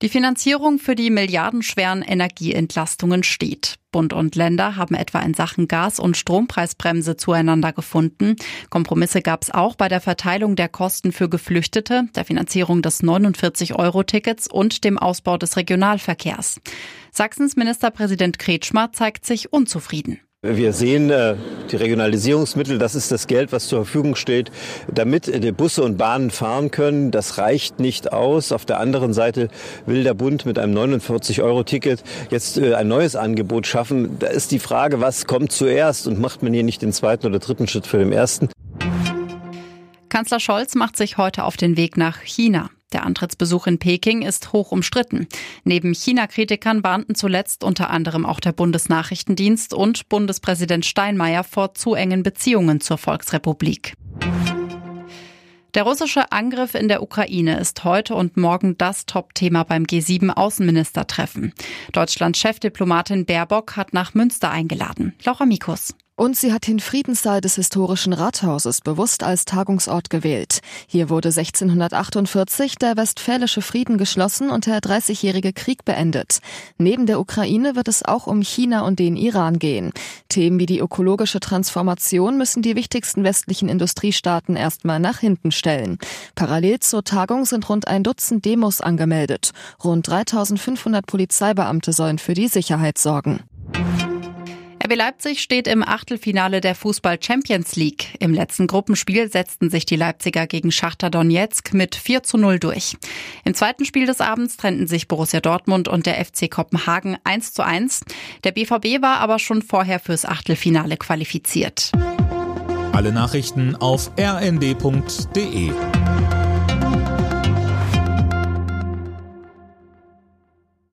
Die Finanzierung für die milliardenschweren Energieentlastungen steht. Bund und Länder haben etwa in Sachen Gas- und Strompreisbremse zueinander gefunden. Kompromisse gab es auch bei der Verteilung der Kosten für Geflüchtete, der Finanzierung des 49-Euro-Tickets und dem Ausbau des Regionalverkehrs. Sachsens Ministerpräsident Kretschmer zeigt sich unzufrieden. Wir sehen äh, die Regionalisierungsmittel, das ist das Geld, was zur Verfügung steht, damit Busse und Bahnen fahren können. Das reicht nicht aus. Auf der anderen Seite will der Bund mit einem 49-Euro-Ticket jetzt äh, ein neues Angebot schaffen. Da ist die Frage, was kommt zuerst und macht man hier nicht den zweiten oder dritten Schritt für den ersten? Kanzler Scholz macht sich heute auf den Weg nach China. Der Antrittsbesuch in Peking ist hoch umstritten. Neben China-Kritikern warnten zuletzt unter anderem auch der Bundesnachrichtendienst und Bundespräsident Steinmeier vor zu engen Beziehungen zur Volksrepublik. Der russische Angriff in der Ukraine ist heute und morgen das Top-Thema beim G7-Außenministertreffen. Deutschlands Chefdiplomatin Baerbock hat nach Münster eingeladen. Laura Mikus. Und sie hat den Friedenssaal des historischen Rathauses bewusst als Tagungsort gewählt. Hier wurde 1648 der Westfälische Frieden geschlossen und der Dreißigjährige Krieg beendet. Neben der Ukraine wird es auch um China und den Iran gehen. Themen wie die ökologische Transformation müssen die wichtigsten westlichen Industriestaaten erstmal nach hinten stellen. Parallel zur Tagung sind rund ein Dutzend Demos angemeldet. Rund 3500 Polizeibeamte sollen für die Sicherheit sorgen. RB Leipzig steht im Achtelfinale der Fußball Champions League. Im letzten Gruppenspiel setzten sich die Leipziger gegen Schachter Donetsk mit 4 zu 0 durch. Im zweiten Spiel des Abends trennten sich Borussia Dortmund und der FC Kopenhagen 1 zu 1. Der BVB war aber schon vorher fürs Achtelfinale qualifiziert. Alle Nachrichten auf rnd.de